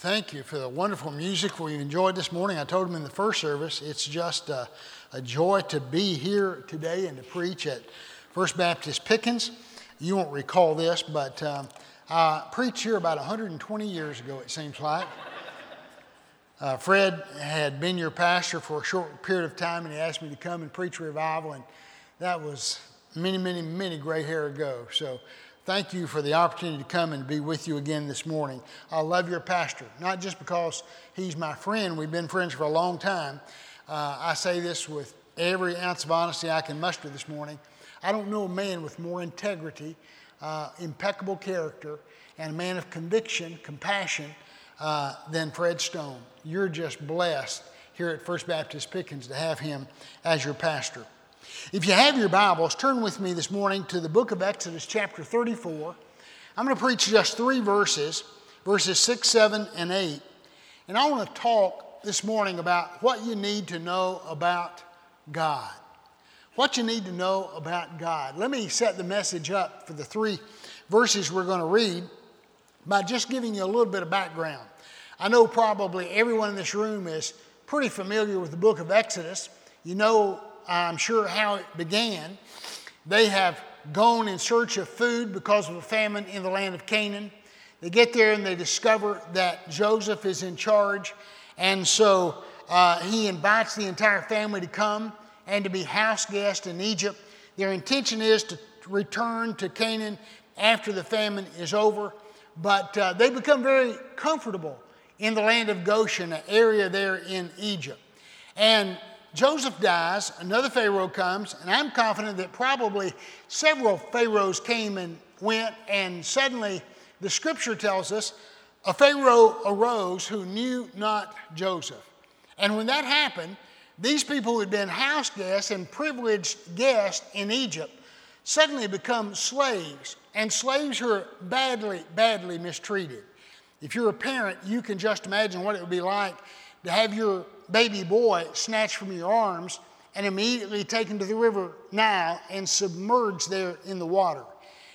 Thank you for the wonderful music we enjoyed this morning. I told them in the first service, it's just a, a joy to be here today and to preach at First Baptist Pickens. You won't recall this, but um, I preached here about 120 years ago, it seems like. Uh, Fred had been your pastor for a short period of time, and he asked me to come and preach revival, and that was many, many, many gray hair ago. So thank you for the opportunity to come and be with you again this morning. I love your pastor, not just because he's my friend, we've been friends for a long time. Uh, I say this with every ounce of honesty I can muster this morning. I don't know a man with more integrity, uh, impeccable character, and a man of conviction, compassion uh, than Fred Stone. You're just blessed here at First Baptist Pickens to have him as your pastor. If you have your Bibles, turn with me this morning to the book of Exodus, chapter 34. I'm going to preach just three verses, verses 6, 7, and 8. And I want to talk this morning about what you need to know about God what you need to know about God. Let me set the message up for the three verses we're going to read by just giving you a little bit of background. I know probably everyone in this room is pretty familiar with the book of Exodus. You know, I'm sure, how it began. They have gone in search of food because of a famine in the land of Canaan. They get there and they discover that Joseph is in charge, and so uh, he invites the entire family to come and to be house guests in Egypt. Their intention is to return to Canaan after the famine is over, but uh, they become very comfortable in the land of Goshen, an area there in Egypt. And Joseph dies, another Pharaoh comes, and I'm confident that probably several Pharaohs came and went, and suddenly the scripture tells us a Pharaoh arose who knew not Joseph. And when that happened, these people who had been house guests and privileged guests in Egypt suddenly become slaves, and slaves who are badly, badly mistreated. If you're a parent, you can just imagine what it would be like to have your baby boy snatched from your arms and immediately taken to the river Nile and submerged there in the water.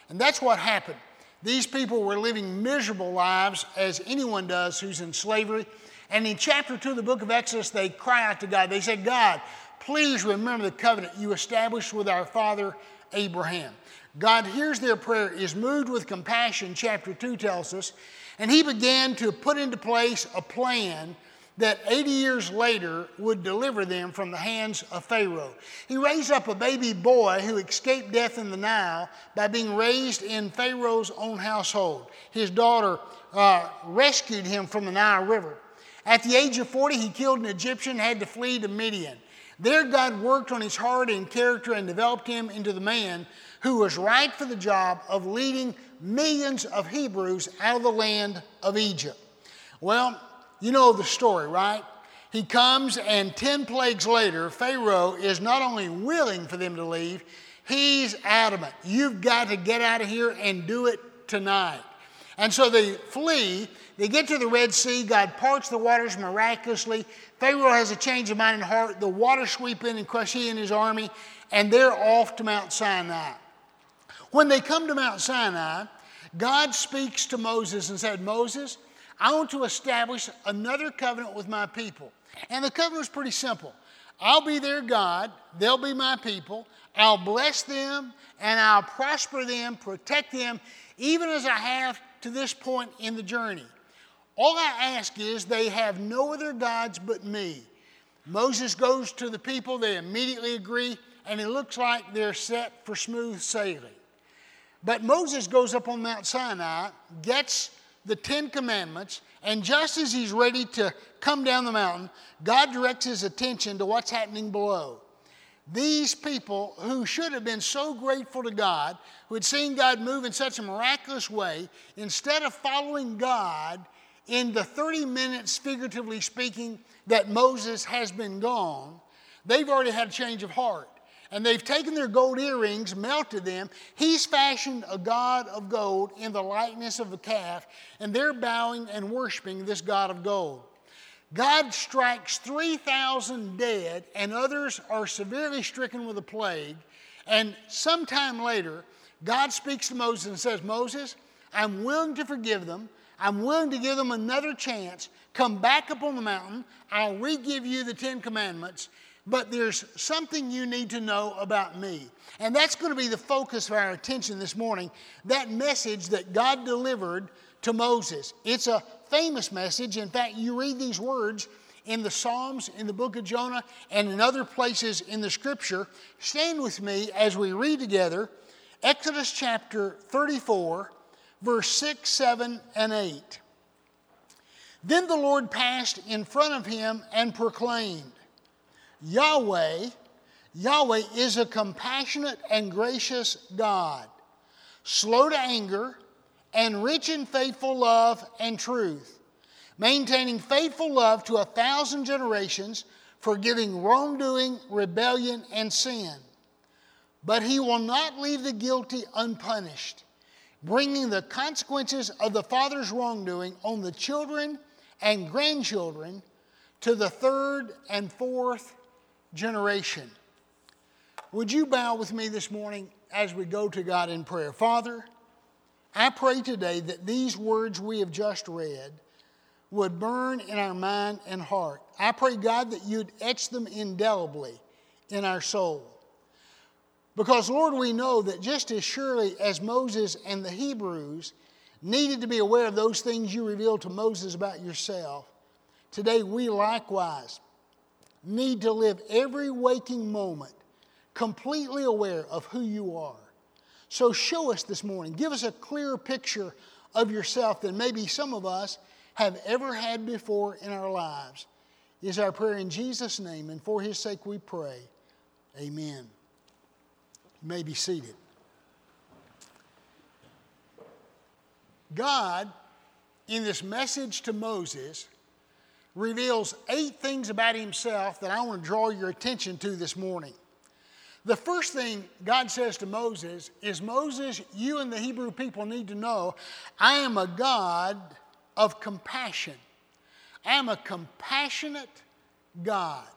And that's what happened. These people were living miserable lives, as anyone does who's in slavery. And in chapter 2 of the book of Exodus, they cry out to God. They say, God, please remember the covenant you established with our father Abraham. God hears their prayer, is moved with compassion, chapter 2 tells us, and he began to put into place a plan that 80 years later would deliver them from the hands of Pharaoh. He raised up a baby boy who escaped death in the Nile by being raised in Pharaoh's own household. His daughter uh, rescued him from the Nile River. At the age of 40, he killed an Egyptian and had to flee to Midian. There, God worked on his heart and character and developed him into the man who was right for the job of leading millions of Hebrews out of the land of Egypt. Well, you know the story, right? He comes, and 10 plagues later, Pharaoh is not only willing for them to leave, he's adamant. You've got to get out of here and do it tonight. And so they flee. They get to the Red Sea. God parts the waters miraculously. Pharaoh has a change of mind and heart. The waters sweep in and crush he and his army, and they're off to Mount Sinai. When they come to Mount Sinai, God speaks to Moses and said, Moses, I want to establish another covenant with my people. And the covenant is pretty simple. I'll be their God, they'll be my people. I'll bless them and I'll prosper them, protect them, even as I have to this point in the journey. All I ask is they have no other gods but me. Moses goes to the people, they immediately agree, and it looks like they're set for smooth sailing. But Moses goes up on Mount Sinai, gets the Ten Commandments, and just as he's ready to come down the mountain, God directs his attention to what's happening below. These people who should have been so grateful to God, who had seen God move in such a miraculous way, instead of following God in the 30 minutes, figuratively speaking, that Moses has been gone, they've already had a change of heart and they've taken their gold earrings, melted them. He's fashioned a god of gold in the likeness of a calf, and they're bowing and worshiping this god of gold. God strikes 3,000 dead, and others are severely stricken with a plague. And sometime later, God speaks to Moses and says, Moses, I'm willing to forgive them. I'm willing to give them another chance. Come back up on the mountain. I'll re give you the Ten Commandments. But there's something you need to know about me. And that's going to be the focus of our attention this morning that message that God delivered to Moses. It's a famous message. In fact, you read these words in the Psalms, in the book of Jonah, and in other places in the scripture. Stand with me as we read together Exodus chapter 34, verse 6, 7, and 8. Then the Lord passed in front of him and proclaimed, Yahweh, Yahweh is a compassionate and gracious God, slow to anger, and rich in faithful love and truth, maintaining faithful love to a thousand generations, forgiving wrongdoing, rebellion, and sin. But he will not leave the guilty unpunished bringing the consequences of the father's wrongdoing on the children and grandchildren to the third and fourth generation. Would you bow with me this morning as we go to God in prayer? Father, I pray today that these words we have just read would burn in our mind and heart. I pray, God, that you'd etch them indelibly in our soul. Because, Lord, we know that just as surely as Moses and the Hebrews needed to be aware of those things you revealed to Moses about yourself, today we likewise need to live every waking moment completely aware of who you are. So, show us this morning. Give us a clearer picture of yourself than maybe some of us have ever had before in our lives. Is our prayer in Jesus' name, and for his sake we pray. Amen. You may be seated. God, in this message to Moses, reveals eight things about himself that I want to draw your attention to this morning. The first thing God says to Moses is Moses, you and the Hebrew people need to know I am a God of compassion. I am a compassionate God.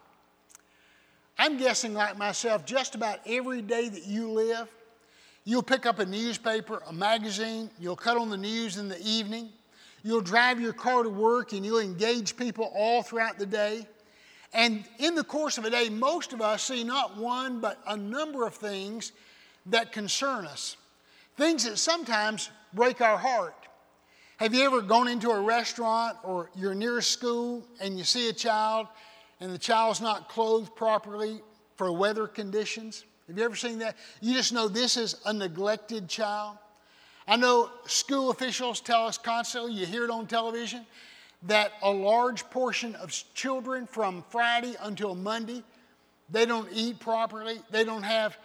I'm guessing, like myself, just about every day that you live, you'll pick up a newspaper, a magazine, you'll cut on the news in the evening, you'll drive your car to work, and you'll engage people all throughout the day. And in the course of a day, most of us see not one, but a number of things that concern us, things that sometimes break our heart. Have you ever gone into a restaurant or you're near a school and you see a child and the child's not clothed properly for weather conditions. Have you ever seen that? You just know this is a neglected child. I know school officials tell us constantly, you hear it on television, that a large portion of children from Friday until Monday, they don't eat properly, they don't have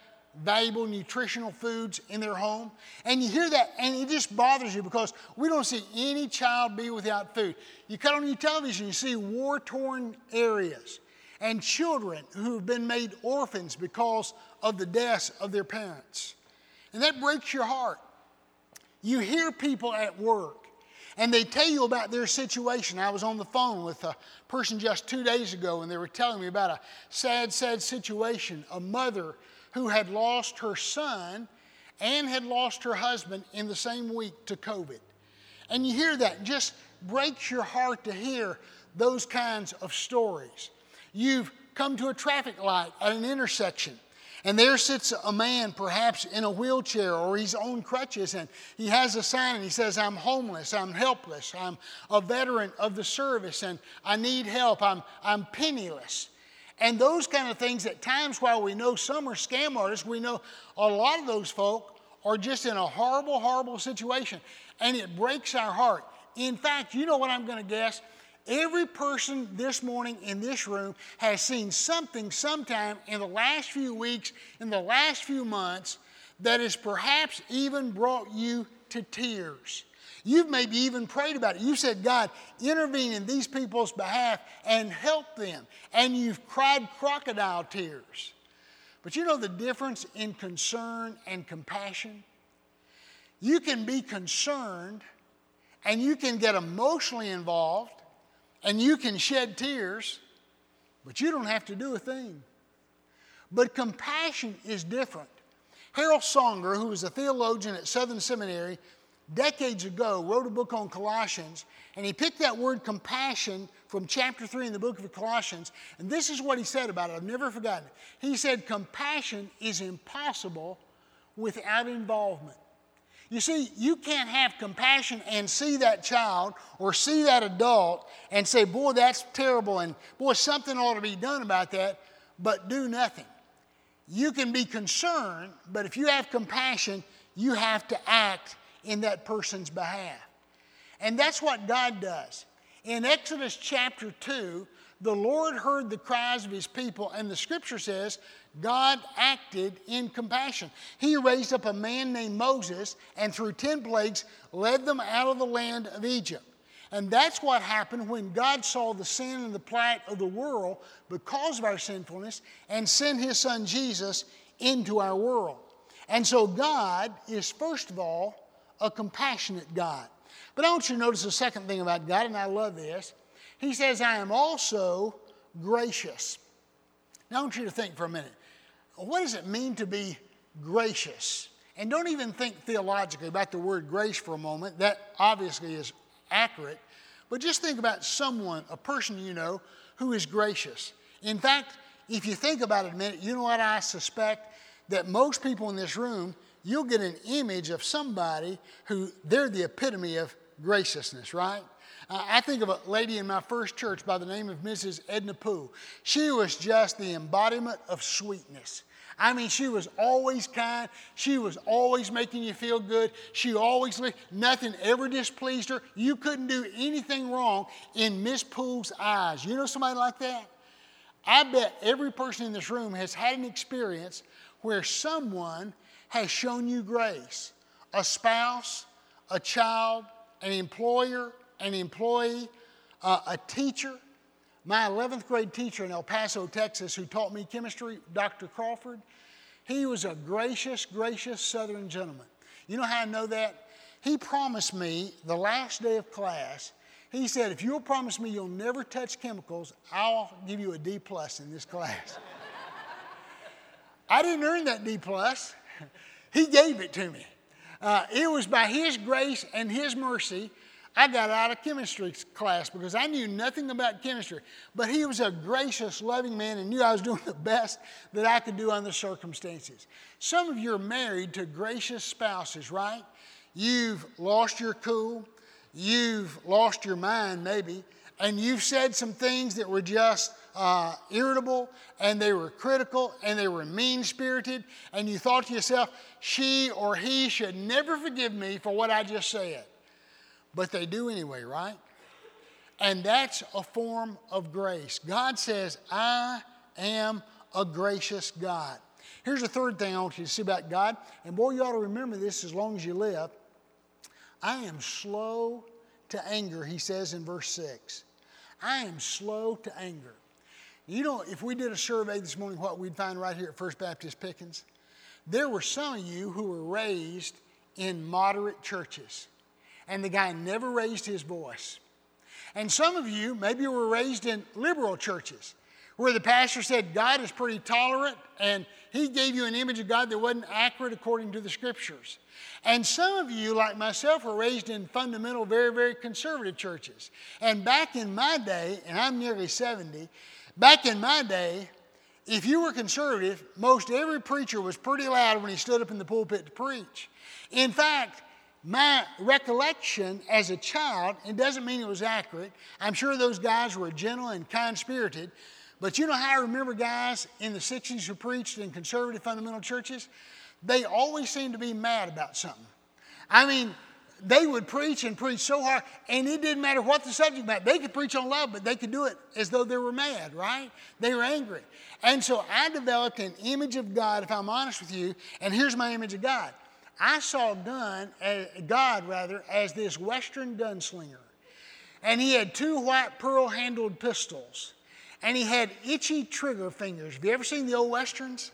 valuable nutritional foods in their home. And you hear that and it just bothers you because we don't see any child be without food. You cut on your television, you see war torn areas and children who have been made orphans because of the deaths of their parents. And that breaks your heart. You hear people at work and they tell you about their situation. I was on the phone with a person just two days ago and they were telling me about a sad, sad situation. A mother who had lost her son and had lost her husband in the same week to COVID. And you hear that, just breaks your heart to hear those kinds of stories. You've come to a traffic light at an intersection, and there sits a man, perhaps in a wheelchair or he's on crutches, and he has a sign and he says, I'm homeless, I'm helpless, I'm a veteran of the service, and I need help, I'm, I'm penniless. And those kind of things, at times, while we know some are scam artists, we know a lot of those folk are just in a horrible, horrible situation. And it breaks our heart. In fact, you know what I'm going to guess? Every person this morning in this room has seen something sometime in the last few weeks, in the last few months, that has perhaps even brought you to tears. You've maybe even prayed about it. You said, God, intervene in these people's behalf and help them. And you've cried crocodile tears. But you know the difference in concern and compassion? You can be concerned and you can get emotionally involved and you can shed tears, but you don't have to do a thing. But compassion is different. Harold Songer, who was a theologian at Southern Seminary, decades ago, wrote a book on Colossians, and he picked that word compassion from chapter 3 in the book of Colossians, and this is what he said about it. I've never forgotten it. He said, Compassion is impossible without involvement. You see, you can't have compassion and see that child or see that adult and say, Boy, that's terrible, and boy, something ought to be done about that, but do nothing. You can be concerned, but if you have compassion, you have to act in that person's behalf. And that's what God does. In Exodus chapter 2, the Lord heard the cries of his people, and the scripture says God acted in compassion. He raised up a man named Moses, and through 10 plagues led them out of the land of Egypt. And that's what happened when God saw the sin and the plight of the world because of our sinfulness and sent his son Jesus into our world. And so God is, first of all, a compassionate God. But I want you to notice the second thing about God, and I love this. He says, I am also gracious. Now I want you to think for a minute. What does it mean to be gracious? And don't even think theologically about the word grace for a moment. That obviously is accurate. But just think about someone, a person you know, who is gracious. In fact, if you think about it a minute, you know what I suspect? That most people in this room, you'll get an image of somebody who they're the epitome of graciousness, right? I think of a lady in my first church by the name of Mrs. Edna Poole. She was just the embodiment of sweetness. I mean, she was always kind. She was always making you feel good. She always, nothing ever displeased her. You couldn't do anything wrong in Miss Poole's eyes. You know somebody like that? I bet every person in this room has had an experience where someone has shown you grace a spouse, a child, an employer, an employee, uh, a teacher. My 11th grade teacher in El Paso, Texas, who taught me chemistry, Dr. Crawford, he was a gracious, gracious Southern gentleman. You know how I know that? He promised me the last day of class, he said, if you'll promise me you'll never touch chemicals, I'll give you a D plus in this class. I didn't earn that D plus. He gave it to me. Uh, it was by His grace and His mercy I got out of chemistry class because I knew nothing about chemistry. But he was a gracious, loving man and knew I was doing the best that I could do under the circumstances. Some of you are married to gracious spouses, right? You've lost your cool, you've lost your mind, maybe, and you've said some things that were just uh, irritable and they were critical and they were mean spirited, and you thought to yourself, she or he should never forgive me for what I just said. But they do anyway, right? And that's a form of grace. God says, I am a gracious God. Here's the third thing I want you to see about God, and boy, you ought to remember this as long as you live. I am slow to anger, he says in verse 6. I am slow to anger. You know, if we did a survey this morning, what we'd find right here at First Baptist Pickens, there were some of you who were raised in moderate churches and the guy never raised his voice. And some of you, maybe were raised in liberal churches where the pastor said God is pretty tolerant and he gave you an image of God that wasn't accurate according to the scriptures. And some of you, like myself, were raised in fundamental, very, very conservative churches. And back in my day, and I'm nearly 70, back in my day, if you were conservative, most every preacher was pretty loud when he stood up in the pulpit to preach. In fact, my recollection as a child, it doesn't mean it was accurate. I'm sure those guys were gentle and kind spirited. But you know how I remember guys in the 60s who preached in conservative fundamental churches? They always seemed to be mad about something. I mean, they would preach and preach so hard, and it didn't matter what the subject matter. They could preach on love, but they could do it as though they were mad, right? They were angry. And so I developed an image of God, if I'm honest with you, and here's my image of God. I saw gun, God rather, as this Western gunslinger. And he had two white pearl handled pistols. And he had itchy trigger fingers. Have you ever seen the old Westerns?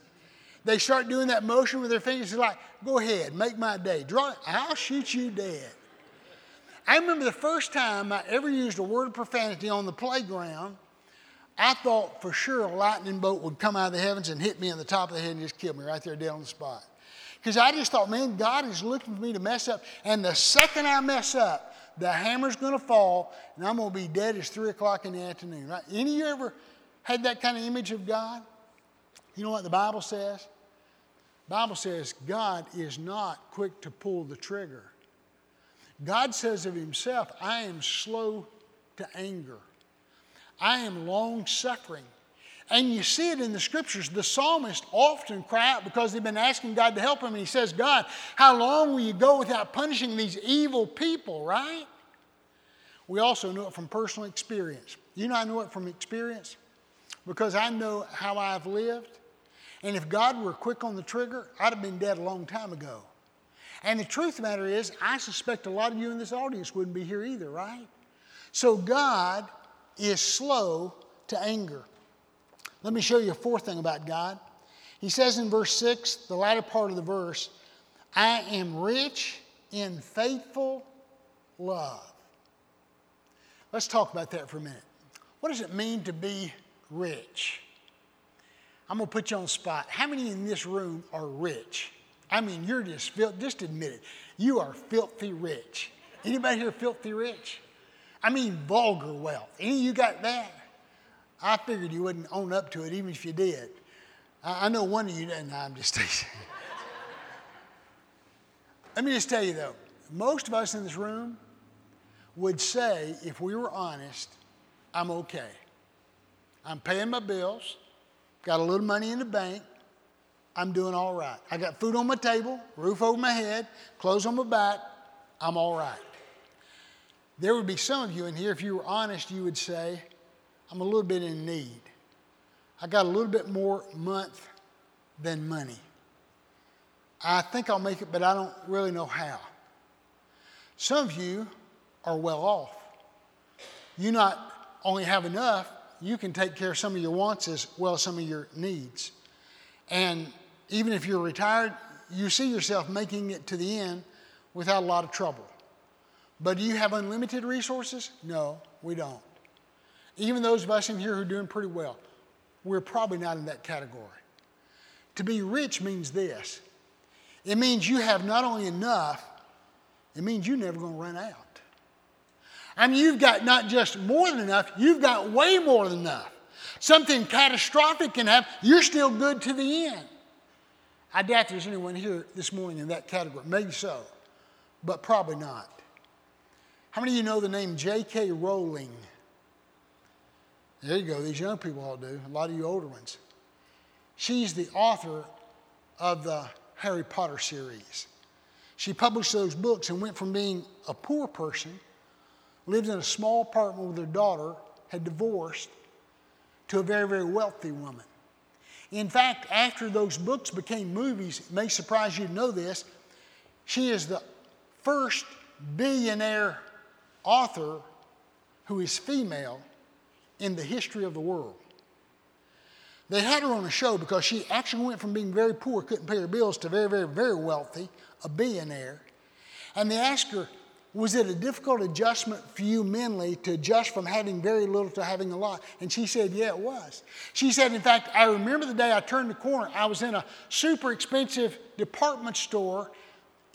They start doing that motion with their fingers. He's like, go ahead, make my day. Draw, I'll shoot you dead. I remember the first time I ever used a word of profanity on the playground. I thought for sure a lightning bolt would come out of the heavens and hit me in the top of the head and just kill me right there dead on the spot. Because I just thought, man, God is looking for me to mess up. And the second I mess up, the hammer's going to fall and I'm going to be dead as 3 o'clock in the afternoon. Right? Any of you ever had that kind of image of God? You know what the Bible says? The Bible says God is not quick to pull the trigger. God says of himself, I am slow to anger. I am long suffering. And you see it in the scriptures. The psalmist often cry out because they've been asking God to help him. And he says, God, how long will you go without punishing these evil people, right? We also know it from personal experience. You know, I know it from experience because I know how I've lived. And if God were quick on the trigger, I'd have been dead a long time ago. And the truth of the matter is, I suspect a lot of you in this audience wouldn't be here either, right? So God is slow to anger. Let me show you a fourth thing about God. He says in verse 6, the latter part of the verse, I am rich in faithful love. Let's talk about that for a minute. What does it mean to be rich? I'm going to put you on spot. How many in this room are rich? I mean, you're just, filth, just admit it. You are filthy rich. Anybody here filthy rich? I mean, vulgar wealth. Any of you got that? I figured you wouldn't own up to it, even if you did. I, I know one of you didn't. I'm just teasing. Let me just tell you though, most of us in this room would say, if we were honest, I'm okay. I'm paying my bills, got a little money in the bank, I'm doing all right. I got food on my table, roof over my head, clothes on my back, I'm all right. There would be some of you in here, if you were honest, you would say, I'm a little bit in need. I got a little bit more month than money. I think I'll make it, but I don't really know how. Some of you are well off. You not only have enough, you can take care of some of your wants as well as some of your needs. And even if you're retired, you see yourself making it to the end without a lot of trouble. But do you have unlimited resources? No, we don't. Even those of us in here who are doing pretty well, we're probably not in that category. To be rich means this it means you have not only enough, it means you're never going to run out. I mean, you've got not just more than enough, you've got way more than enough. Something catastrophic can happen, you're still good to the end. I doubt there's anyone here this morning in that category. Maybe so, but probably not. How many of you know the name J.K. Rowling? There you go, these young people all do, a lot of you older ones. She's the author of the Harry Potter series. She published those books and went from being a poor person, lived in a small apartment with her daughter, had divorced, to a very, very wealthy woman. In fact, after those books became movies, it may surprise you to know this, she is the first billionaire author who is female in the history of the world. They had her on a show because she actually went from being very poor, couldn't pay her bills, to very, very, very wealthy, a billionaire. And they asked her, Was it a difficult adjustment for you mentally to adjust from having very little to having a lot? And she said, Yeah, it was. She said, In fact, I remember the day I turned the corner. I was in a super expensive department store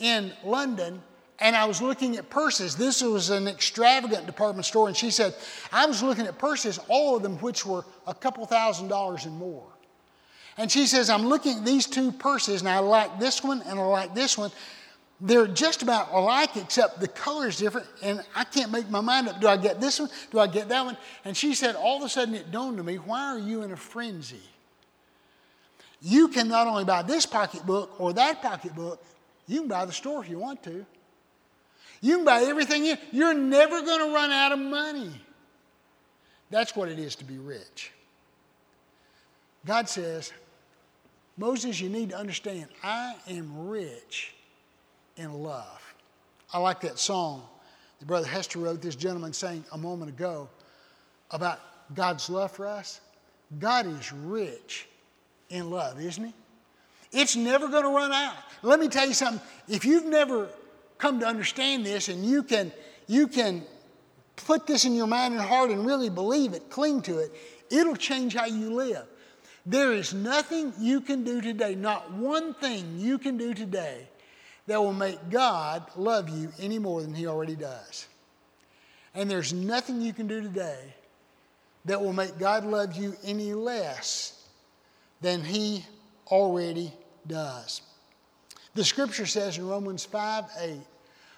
in London and I was looking at purses. This was an extravagant department store, and she said, I was looking at purses, all of them which were a couple thousand dollars and more. And she says, I'm looking at these two purses, and I like this one and I like this one. They're just about alike, except the color is different, and I can't make my mind up. Do I get this one? Do I get that one? And she said, All of a sudden it dawned on me, why are you in a frenzy? You can not only buy this pocketbook or that pocketbook, you can buy the store if you want to. You can buy everything you, you're never going to run out of money. That's what it is to be rich. God says, Moses, you need to understand, I am rich in love. I like that song that Brother Hester wrote, this gentleman sang a moment ago about God's love for us. God is rich in love, isn't He? It's never going to run out. Let me tell you something. If you've never come to understand this and you can, you can put this in your mind and heart and really believe it, cling to it, it'll change how you live. There is nothing you can do today, not one thing you can do today that will make God love you any more than He already does. And there's nothing you can do today that will make God love you any less than He already does. The scripture says in Romans 5 8,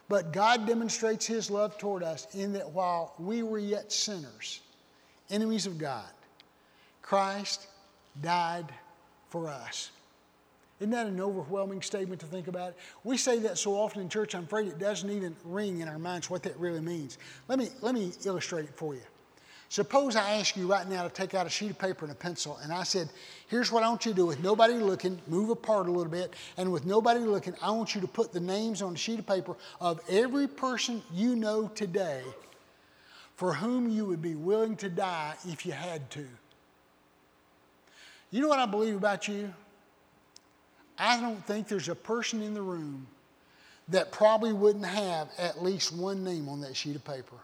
but God demonstrates His love toward us in that while we were yet sinners, enemies of God, Christ died for us. Isn't that an overwhelming statement to think about? We say that so often in church, I'm afraid it doesn't even ring in our minds what that really means. Let me, let me illustrate it for you. Suppose I ask you right now to take out a sheet of paper and a pencil, and I said, Here's what I want you to do with nobody looking, move apart a little bit, and with nobody looking, I want you to put the names on a sheet of paper of every person you know today for whom you would be willing to die if you had to. You know what I believe about you? I don't think there's a person in the room that probably wouldn't have at least one name on that sheet of paper.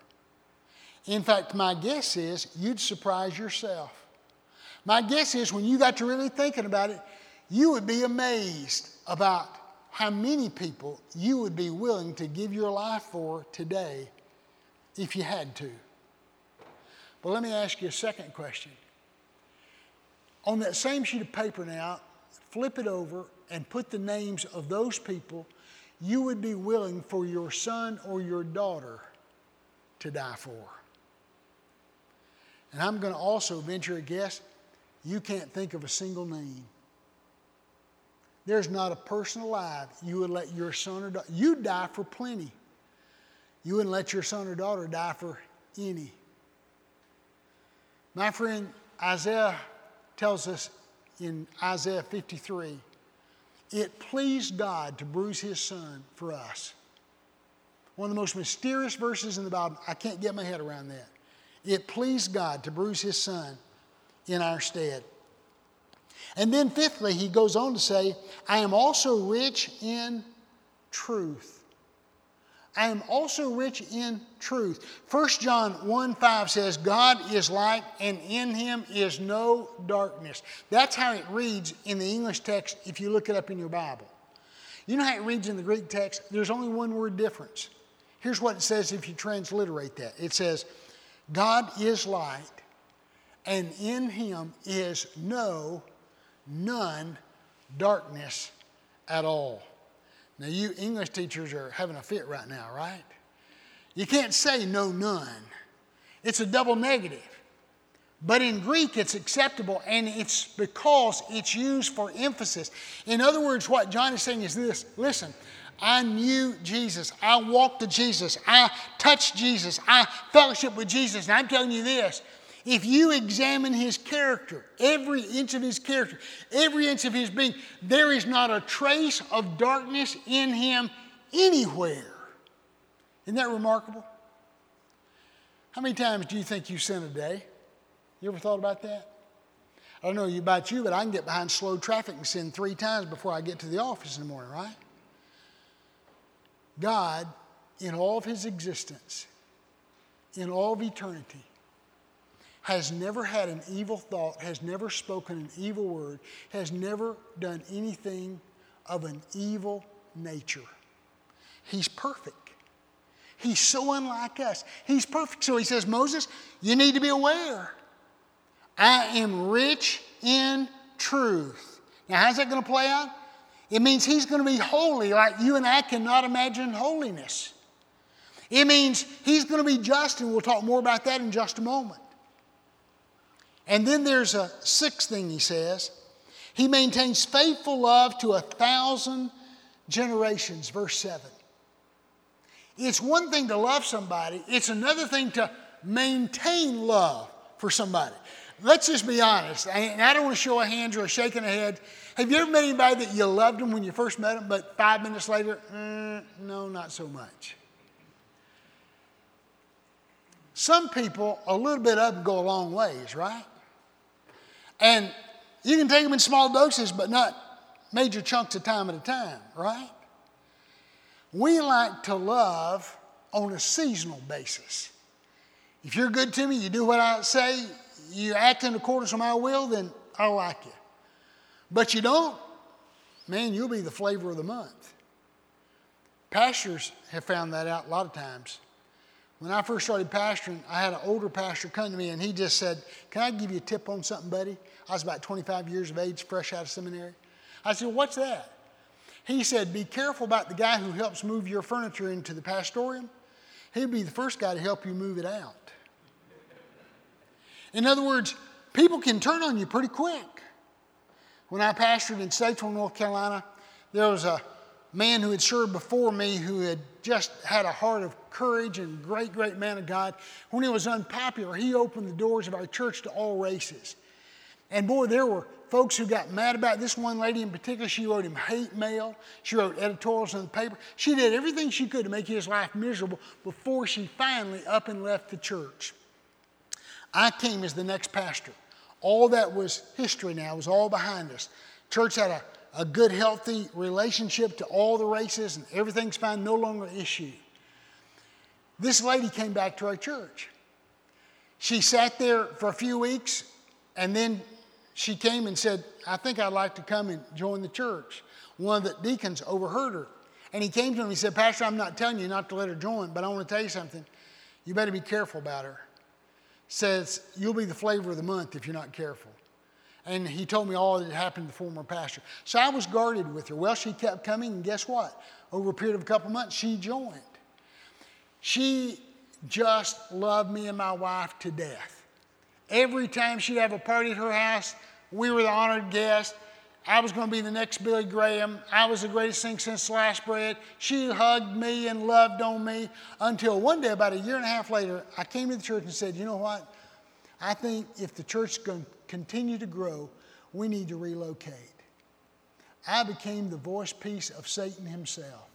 In fact, my guess is you'd surprise yourself. My guess is when you got to really thinking about it, you would be amazed about how many people you would be willing to give your life for today if you had to. But let me ask you a second question. On that same sheet of paper now, flip it over and put the names of those people you would be willing for your son or your daughter to die for. And I'm going to also venture a guess you can't think of a single name. There's not a person alive you would let your son or daughter, you die for plenty. You wouldn't let your son or daughter die for any. My friend Isaiah tells us in Isaiah 53 it pleased God to bruise his son for us. One of the most mysterious verses in the Bible. I can't get my head around that. It pleased God to bruise his son in our stead. And then, fifthly, he goes on to say, I am also rich in truth. I am also rich in truth. 1 John 1 5 says, God is light and in him is no darkness. That's how it reads in the English text if you look it up in your Bible. You know how it reads in the Greek text? There's only one word difference. Here's what it says if you transliterate that it says, God is light and in him is no, none darkness at all. Now, you English teachers are having a fit right now, right? You can't say no, none. It's a double negative. But in Greek, it's acceptable, and it's because it's used for emphasis. In other words, what John is saying is this listen, I knew Jesus. I walked to Jesus. I touched Jesus. I fellowship with Jesus. And I'm telling you this if you examine his character, every inch of his character, every inch of his being, there is not a trace of darkness in him anywhere. Isn't that remarkable? How many times do you think you sin a day? You ever thought about that? I don't know about you, but I can get behind slow traffic and sin three times before I get to the office in the morning, right? God, in all of his existence, in all of eternity, has never had an evil thought, has never spoken an evil word, has never done anything of an evil nature. He's perfect. He's so unlike us. He's perfect. So he says, Moses, you need to be aware. I am rich in truth. Now, how's that going to play out? It means he's going to be holy like you and I cannot imagine holiness. It means he's going to be just, and we'll talk more about that in just a moment. And then there's a sixth thing he says. He maintains faithful love to a thousand generations, verse 7. It's one thing to love somebody, it's another thing to maintain love for somebody. Let's just be honest, and I don't want to show a hand or a shaking a head. Have you ever met anybody that you loved them when you first met them, but five minutes later, mm, no, not so much? Some people, a little bit up go a long ways, right? And you can take them in small doses, but not major chunks of time at a time, right? We like to love on a seasonal basis. If you're good to me, you do what I say, you act in accordance with my will, then I like you. But you don't, man, you'll be the flavor of the month. Pastors have found that out a lot of times. When I first started pastoring, I had an older pastor come to me and he just said, Can I give you a tip on something, buddy? I was about 25 years of age, fresh out of seminary. I said, What's that? He said, Be careful about the guy who helps move your furniture into the pastorium. He'll be the first guy to help you move it out. In other words, people can turn on you pretty quick. When I pastored in Statesville, North Carolina, there was a man who had served before me who had just had a heart of courage and great, great man of God. When he was unpopular, he opened the doors of our church to all races. And boy, there were folks who got mad about this one lady in particular. She wrote him hate mail. She wrote editorials in the paper. She did everything she could to make his life miserable before she finally up and left the church. I came as the next pastor. All that was history now, was all behind us. Church had a, a good, healthy relationship to all the races, and everything's fine, no longer an issue. This lady came back to our church. She sat there for a few weeks, and then she came and said, I think I'd like to come and join the church. One of the deacons overheard her. And he came to him and he said, Pastor, I'm not telling you not to let her join, but I want to tell you something. You better be careful about her says, You'll be the flavor of the month if you're not careful. And he told me all that had happened to the former pastor. So I was guarded with her. Well, she kept coming, and guess what? Over a period of a couple months, she joined. She just loved me and my wife to death. Every time she'd have a party at her house, we were the honored guest. I was going to be the next Billy Graham. I was the greatest thing since sliced bread. She hugged me and loved on me until one day, about a year and a half later, I came to the church and said, You know what? I think if the church is going to continue to grow, we need to relocate. I became the voice piece of Satan himself.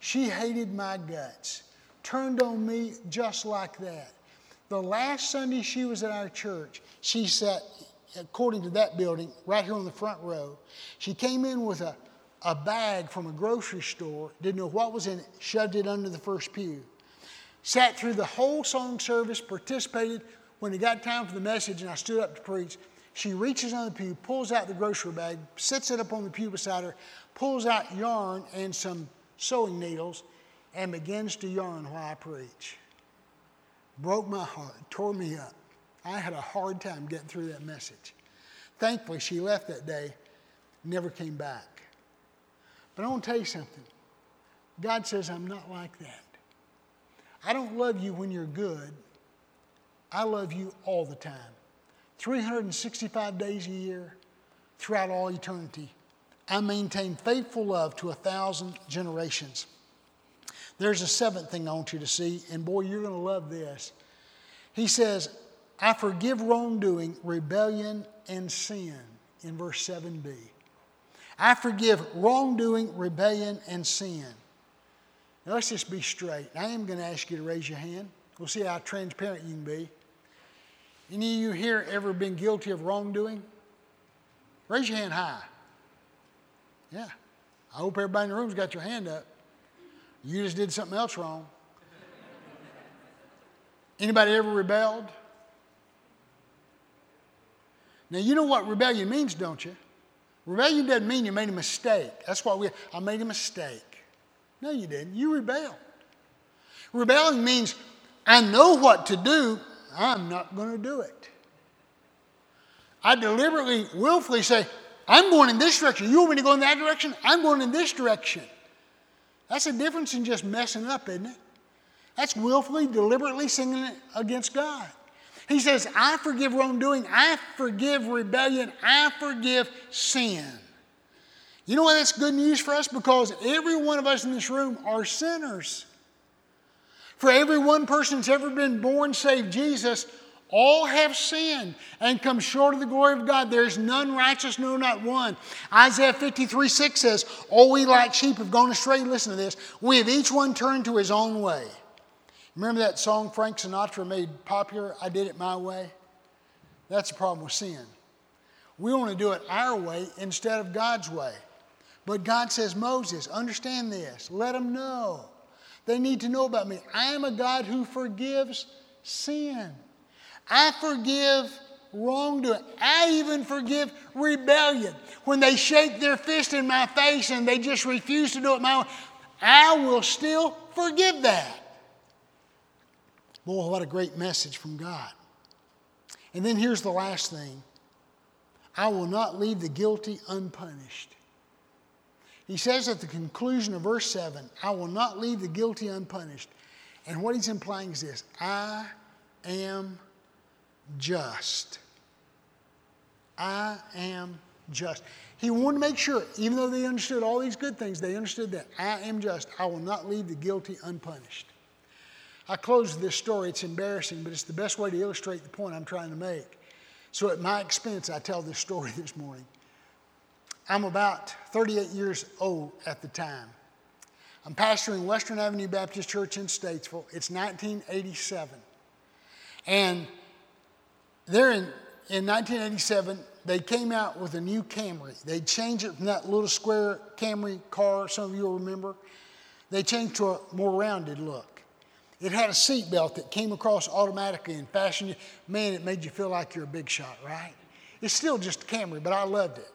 She hated my guts, turned on me just like that. The last Sunday she was at our church, she sat according to that building, right here on the front row. She came in with a, a bag from a grocery store, didn't know what was in it, shoved it under the first pew. Sat through the whole song service, participated. When it got time for the message and I stood up to preach, she reaches on the pew, pulls out the grocery bag, sits it up on the pew beside her, pulls out yarn and some sewing needles, and begins to yarn while I preach. Broke my heart, tore me up. I had a hard time getting through that message. Thankfully, she left that day, never came back. But I want to tell you something. God says, I'm not like that. I don't love you when you're good. I love you all the time. 365 days a year, throughout all eternity. I maintain faithful love to a thousand generations. There's a seventh thing I want you to see, and boy, you're going to love this. He says, I forgive wrongdoing, rebellion, and sin in verse 7b. I forgive wrongdoing, rebellion, and sin. Now let's just be straight. I am going to ask you to raise your hand. We'll see how transparent you can be. Any of you here ever been guilty of wrongdoing? Raise your hand high. Yeah. I hope everybody in the room's got your hand up. You just did something else wrong. Anybody ever rebelled? Now, you know what rebellion means, don't you? Rebellion doesn't mean you made a mistake. That's why we, I made a mistake. No, you didn't. You rebelled. Rebelling means I know what to do, I'm not going to do it. I deliberately, willfully say, I'm going in this direction. You want me to go in that direction? I'm going in this direction. That's a difference in just messing up, isn't it? That's willfully, deliberately sinning against God. He says, I forgive wrongdoing, I forgive rebellion, I forgive sin. You know why that's good news for us? Because every one of us in this room are sinners. For every one person that's ever been born, save Jesus, all have sinned and come short of the glory of God. There is none righteous, no, not one. Isaiah 53 6 says, All we like sheep have gone astray. Listen to this. We have each one turned to his own way. Remember that song Frank Sinatra made popular, I Did It My Way? That's the problem with sin. We want to do it our way instead of God's way. But God says, Moses, understand this. Let them know. They need to know about me. I am a God who forgives sin. I forgive wrongdoing. I even forgive rebellion. When they shake their fist in my face and they just refuse to do it my way, I will still forgive that. Boy, what a great message from God. And then here's the last thing I will not leave the guilty unpunished. He says at the conclusion of verse 7, I will not leave the guilty unpunished. And what he's implying is this I am just. I am just. He wanted to make sure, even though they understood all these good things, they understood that I am just. I will not leave the guilty unpunished. I close this story. It's embarrassing, but it's the best way to illustrate the point I'm trying to make. So, at my expense, I tell this story this morning. I'm about 38 years old at the time. I'm pastoring Western Avenue Baptist Church in Statesville. It's 1987. And there in, in 1987, they came out with a new Camry. They changed it from that little square Camry car, some of you will remember. They changed to a more rounded look. It had a seat belt that came across automatically and fastened you. Man, it made you feel like you're a big shot, right? It's still just a Camry, but I loved it.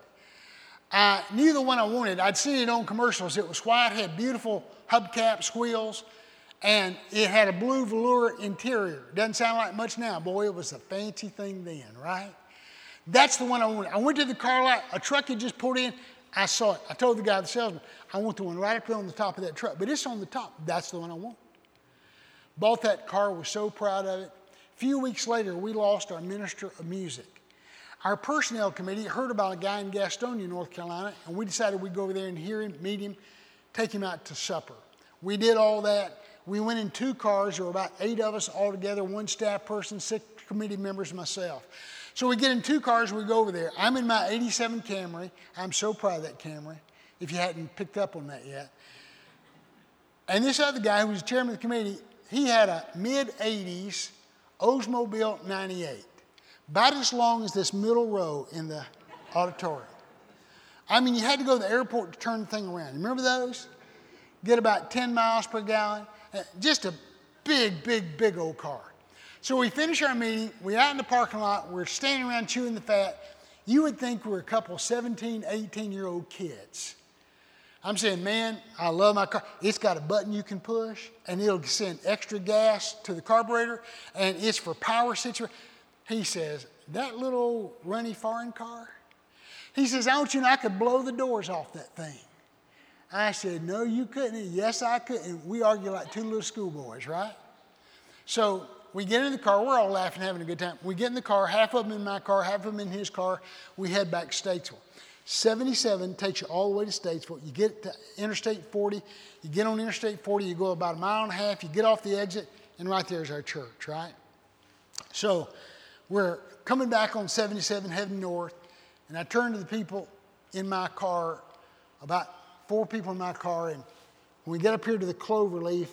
I knew the one I wanted. I'd seen it on commercials. It was white, had beautiful hubcaps, wheels, and it had a blue velour interior. Doesn't sound like much now. Boy, it was a fancy thing then, right? That's the one I wanted. I went to the car lot. A truck had just pulled in. I saw it. I told the guy, the salesman, I want the one right up there on the top of that truck. But it's on the top. That's the one I want. Bought that car. Was so proud of it. A few weeks later, we lost our minister of music. Our personnel committee heard about a guy in Gastonia, North Carolina, and we decided we'd go over there and hear him, meet him, take him out to supper. We did all that. We went in two cars. There were about eight of us all together, one staff person, six committee members, myself. So we get in two cars, we go over there. I'm in my 87 Camry. I'm so proud of that Camry, if you hadn't picked up on that yet. And this other guy, who was chairman of the committee, he had a mid 80s Oldsmobile 98 about as long as this middle row in the auditorium. I mean, you had to go to the airport to turn the thing around. Remember those? Get about 10 miles per gallon. Uh, just a big, big, big old car. So we finish our meeting. We're out in the parking lot. We're standing around chewing the fat. You would think we're a couple 17, 18 year old kids. I'm saying, man, I love my car. It's got a button you can push, and it'll send extra gas to the carburetor, and it's for power situation. He says, That little runny foreign car? He says, I want you to know I could blow the doors off that thing. I said, No, you couldn't. Yes, I could. And we argue like two little schoolboys, right? So we get in the car. We're all laughing, having a good time. We get in the car, half of them in my car, half of them in his car. We head back to Statesville. 77 takes you all the way to Statesville. You get to Interstate 40. You get on Interstate 40, you go about a mile and a half, you get off the exit, and right there's our church, right? So we're coming back on 77 heading north, and I turn to the people in my car, about four people in my car, and when we get up here to the clover leaf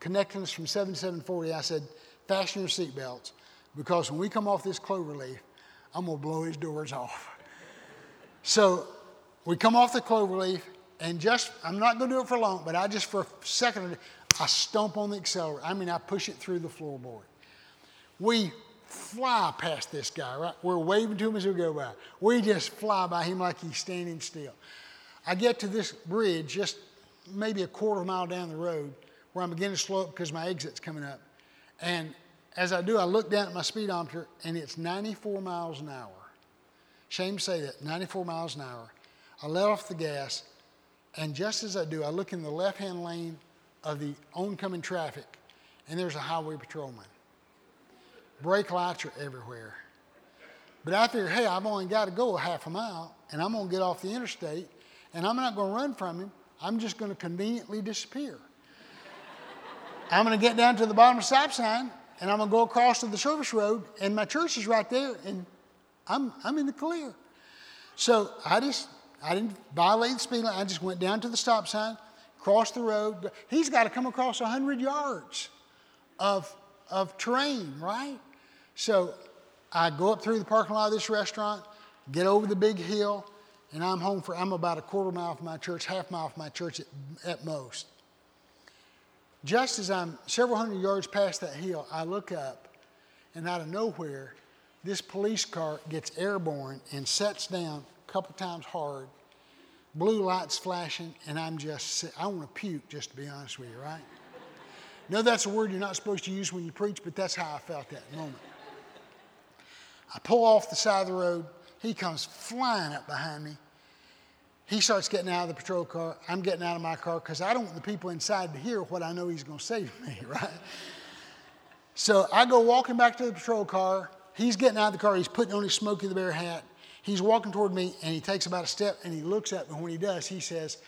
connecting us from 7740, I said, fasten your seatbelts, because when we come off this clover leaf, I'm going to blow his doors off. So we come off the clover leaf, and just, I'm not going to do it for long, but I just for a second, I stomp on the accelerator. I mean, I push it through the floorboard. We fly past this guy, right? We're waving to him as we go by. We just fly by him like he's standing still. I get to this bridge just maybe a quarter mile down the road where I'm beginning to slow up because my exit's coming up. And as I do, I look down at my speedometer and it's 94 miles an hour. Shame to say that, 94 miles an hour. I let off the gas, and just as I do, I look in the left hand lane of the oncoming traffic, and there's a highway patrolman. Brake lights are everywhere. But I figure, hey, I've only got to go a half a mile, and I'm going to get off the interstate, and I'm not going to run from him. I'm just going to conveniently disappear. I'm going to get down to the bottom of the stop sign, and I'm going to go across to the service road, and my church is right there, and I'm, I'm in the clear. So I just, I didn't violate the speed limit. I just went down to the stop sign, crossed the road. He's got to come across 100 yards of, of terrain, right? So I go up through the parking lot of this restaurant, get over the big hill, and I'm home for, I'm about a quarter mile from my church, half mile from my church at, at most. Just as I'm several hundred yards past that hill, I look up, and out of nowhere, this police car gets airborne and sets down a couple times hard, blue lights flashing, and I'm just, I want to puke, just to be honest with you, right? No, that's a word you're not supposed to use when you preach, but that's how I felt that moment. I pull off the side of the road. He comes flying up behind me. He starts getting out of the patrol car. I'm getting out of my car because I don't want the people inside to hear what I know he's going to say to me, right? So I go walking back to the patrol car. He's getting out of the car. He's putting on his Smokey the Bear hat. He's walking toward me and he takes about a step and he looks at me. When he does, he says,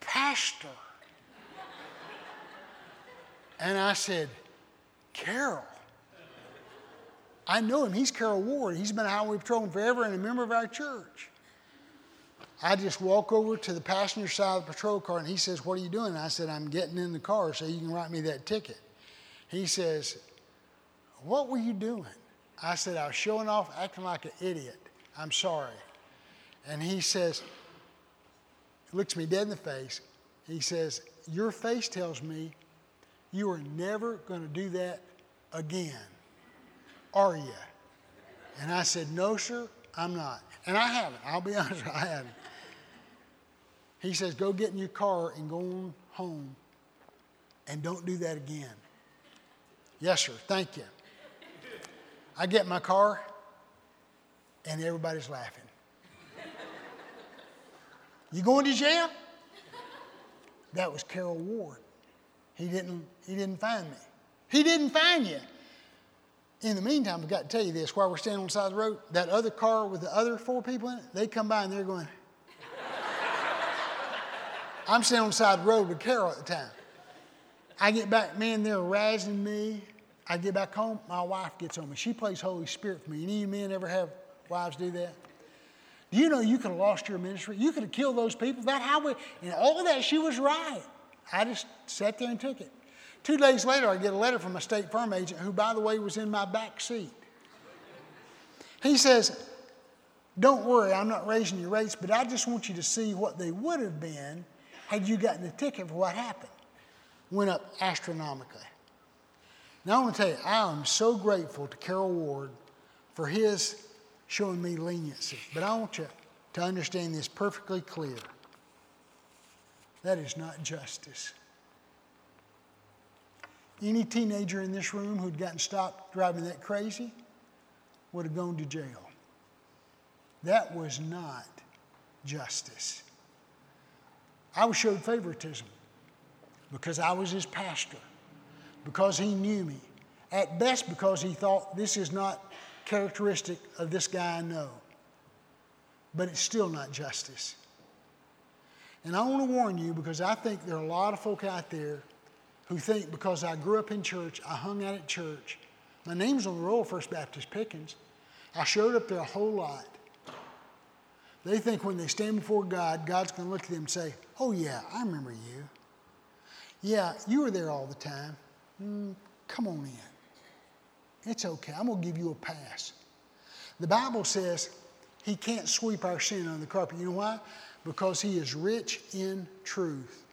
Pastor. and I said, Carol. I know him. He's Carol Ward. He's been a highway patrolman forever and a member of our church. I just walk over to the passenger side of the patrol car and he says, What are you doing? I said, I'm getting in the car so you can write me that ticket. He says, What were you doing? I said, I was showing off, acting like an idiot. I'm sorry. And he says, looks me dead in the face. He says, Your face tells me you are never going to do that again are you? And I said, No, sir, I'm not. And I haven't. I'll be honest, I haven't. He says, Go get in your car and go on home and don't do that again. Yes, sir, thank you. I get my car and everybody's laughing. You going to jail? That was Carol Ward. He didn't, he didn't find me. He didn't find you. In the meantime, I've got to tell you this while we're standing on the side of the road, that other car with the other four people in it, they come by and they're going, I'm standing on the side of the road with Carol at the time. I get back, man, they're razzing me. I get back home, my wife gets on me. She plays Holy Spirit for me. Any men ever have wives do that? Do you know you could have lost your ministry? You could have killed those people. That highway, and all of that, she was right. I just sat there and took it. Two days later, I get a letter from a State Farm agent who, by the way, was in my back seat. He says, Don't worry, I'm not raising your rates, but I just want you to see what they would have been had you gotten the ticket for what happened. Went up astronomically. Now, I want to tell you, I am so grateful to Carol Ward for his showing me leniency. But I want you to understand this perfectly clear. That is not justice. Any teenager in this room who'd gotten stopped driving that crazy would have gone to jail. That was not justice. I was showed favoritism because I was his pastor, because he knew me. At best, because he thought this is not characteristic of this guy I know. But it's still not justice. And I want to warn you because I think there are a lot of folk out there who think because I grew up in church, I hung out at church. My name's on the roll, First Baptist Pickens. I showed up there a whole lot. They think when they stand before God, God's going to look at them and say, Oh, yeah, I remember you. Yeah, you were there all the time. Mm, come on in. It's okay. I'm going to give you a pass. The Bible says He can't sweep our sin under the carpet. You know why? Because He is rich in truth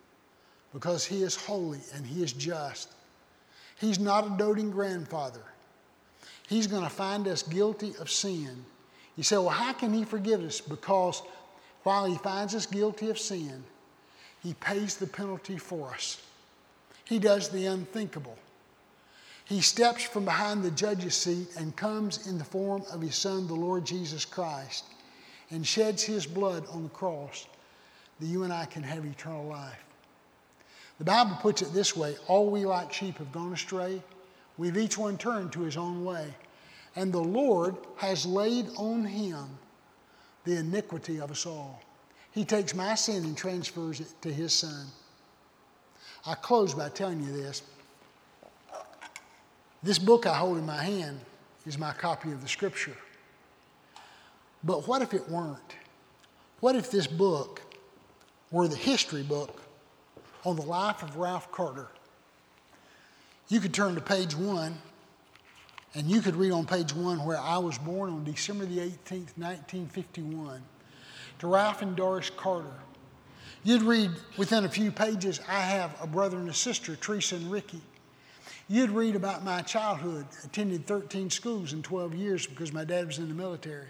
because He is holy and He is just. He's not a doting grandfather. He's going to find us guilty of sin. You say, well, how can He forgive us? Because while He finds us guilty of sin, He pays the penalty for us. He does the unthinkable. He steps from behind the judge's seat and comes in the form of His Son, the Lord Jesus Christ, and sheds His blood on the cross that you and I can have eternal life. The Bible puts it this way all we like sheep have gone astray. We've each one turned to his own way. And the Lord has laid on him the iniquity of us all. He takes my sin and transfers it to his son. I close by telling you this. This book I hold in my hand is my copy of the scripture. But what if it weren't? What if this book were the history book on the life of Ralph Carter. You could turn to page one, and you could read on page one where I was born on December the 18th, 1951, to Ralph and Doris Carter. You'd read within a few pages, I have a brother and a sister, Teresa and Ricky. You'd read about my childhood, attended 13 schools in 12 years because my dad was in the military.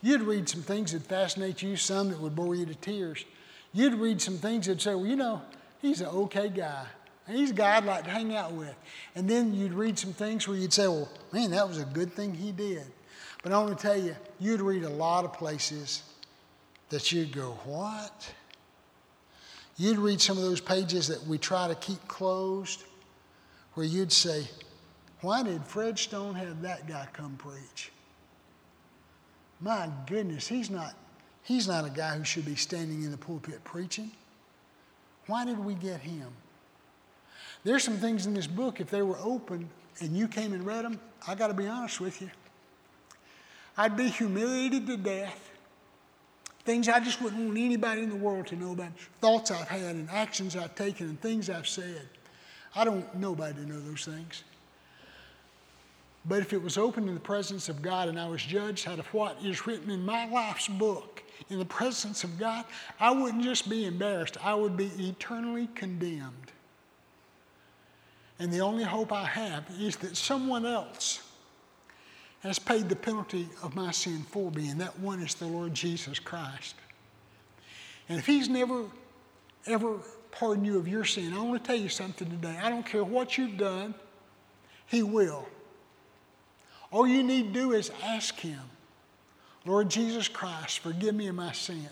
You'd read some things that fascinate you, some that would bore you to tears. You'd read some things that say, well, you know, he's an okay guy. He's a guy I'd like to hang out with. And then you'd read some things where you'd say, well, man, that was a good thing he did. But I want to tell you, you'd read a lot of places that you'd go, what? You'd read some of those pages that we try to keep closed where you'd say, why did Fred Stone have that guy come preach? My goodness, he's not, he's not a guy who should be standing in the pulpit preaching. Why did we get him? There's some things in this book, if they were open and you came and read them, I got to be honest with you. I'd be humiliated to death. Things I just wouldn't want anybody in the world to know about. Thoughts I've had and actions I've taken and things I've said. I don't want nobody to know those things. But if it was open in the presence of God and I was judged out of what is written in my life's book, in the presence of God, I wouldn't just be embarrassed, I would be eternally condemned. And the only hope I have is that someone else has paid the penalty of my sin for me, and that one is the Lord Jesus Christ. And if He's never, ever pardoned you of your sin, I want to tell you something today. I don't care what you've done, He will. All you need to do is ask Him, Lord Jesus Christ, forgive me of my sin.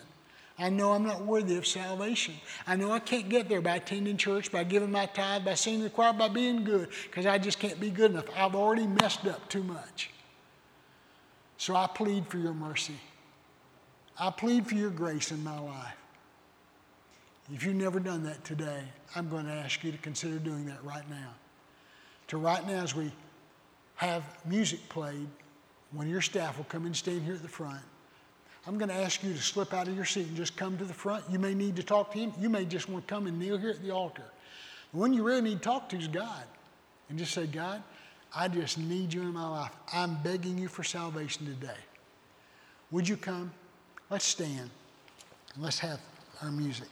I know I'm not worthy of salvation. I know I can't get there by attending church, by giving my tithe, by singing the choir, by being good, because I just can't be good enough. I've already messed up too much. So I plead for your mercy. I plead for your grace in my life. If you've never done that today, I'm going to ask you to consider doing that right now. To right now, as we have music played, one of your staff will come and stand here at the front. I'm going to ask you to slip out of your seat and just come to the front. You may need to talk to him. You may just want to come and kneel here at the altar. The one you really need to talk to is God. And just say, God, I just need you in my life. I'm begging you for salvation today. Would you come? Let's stand and let's have our music.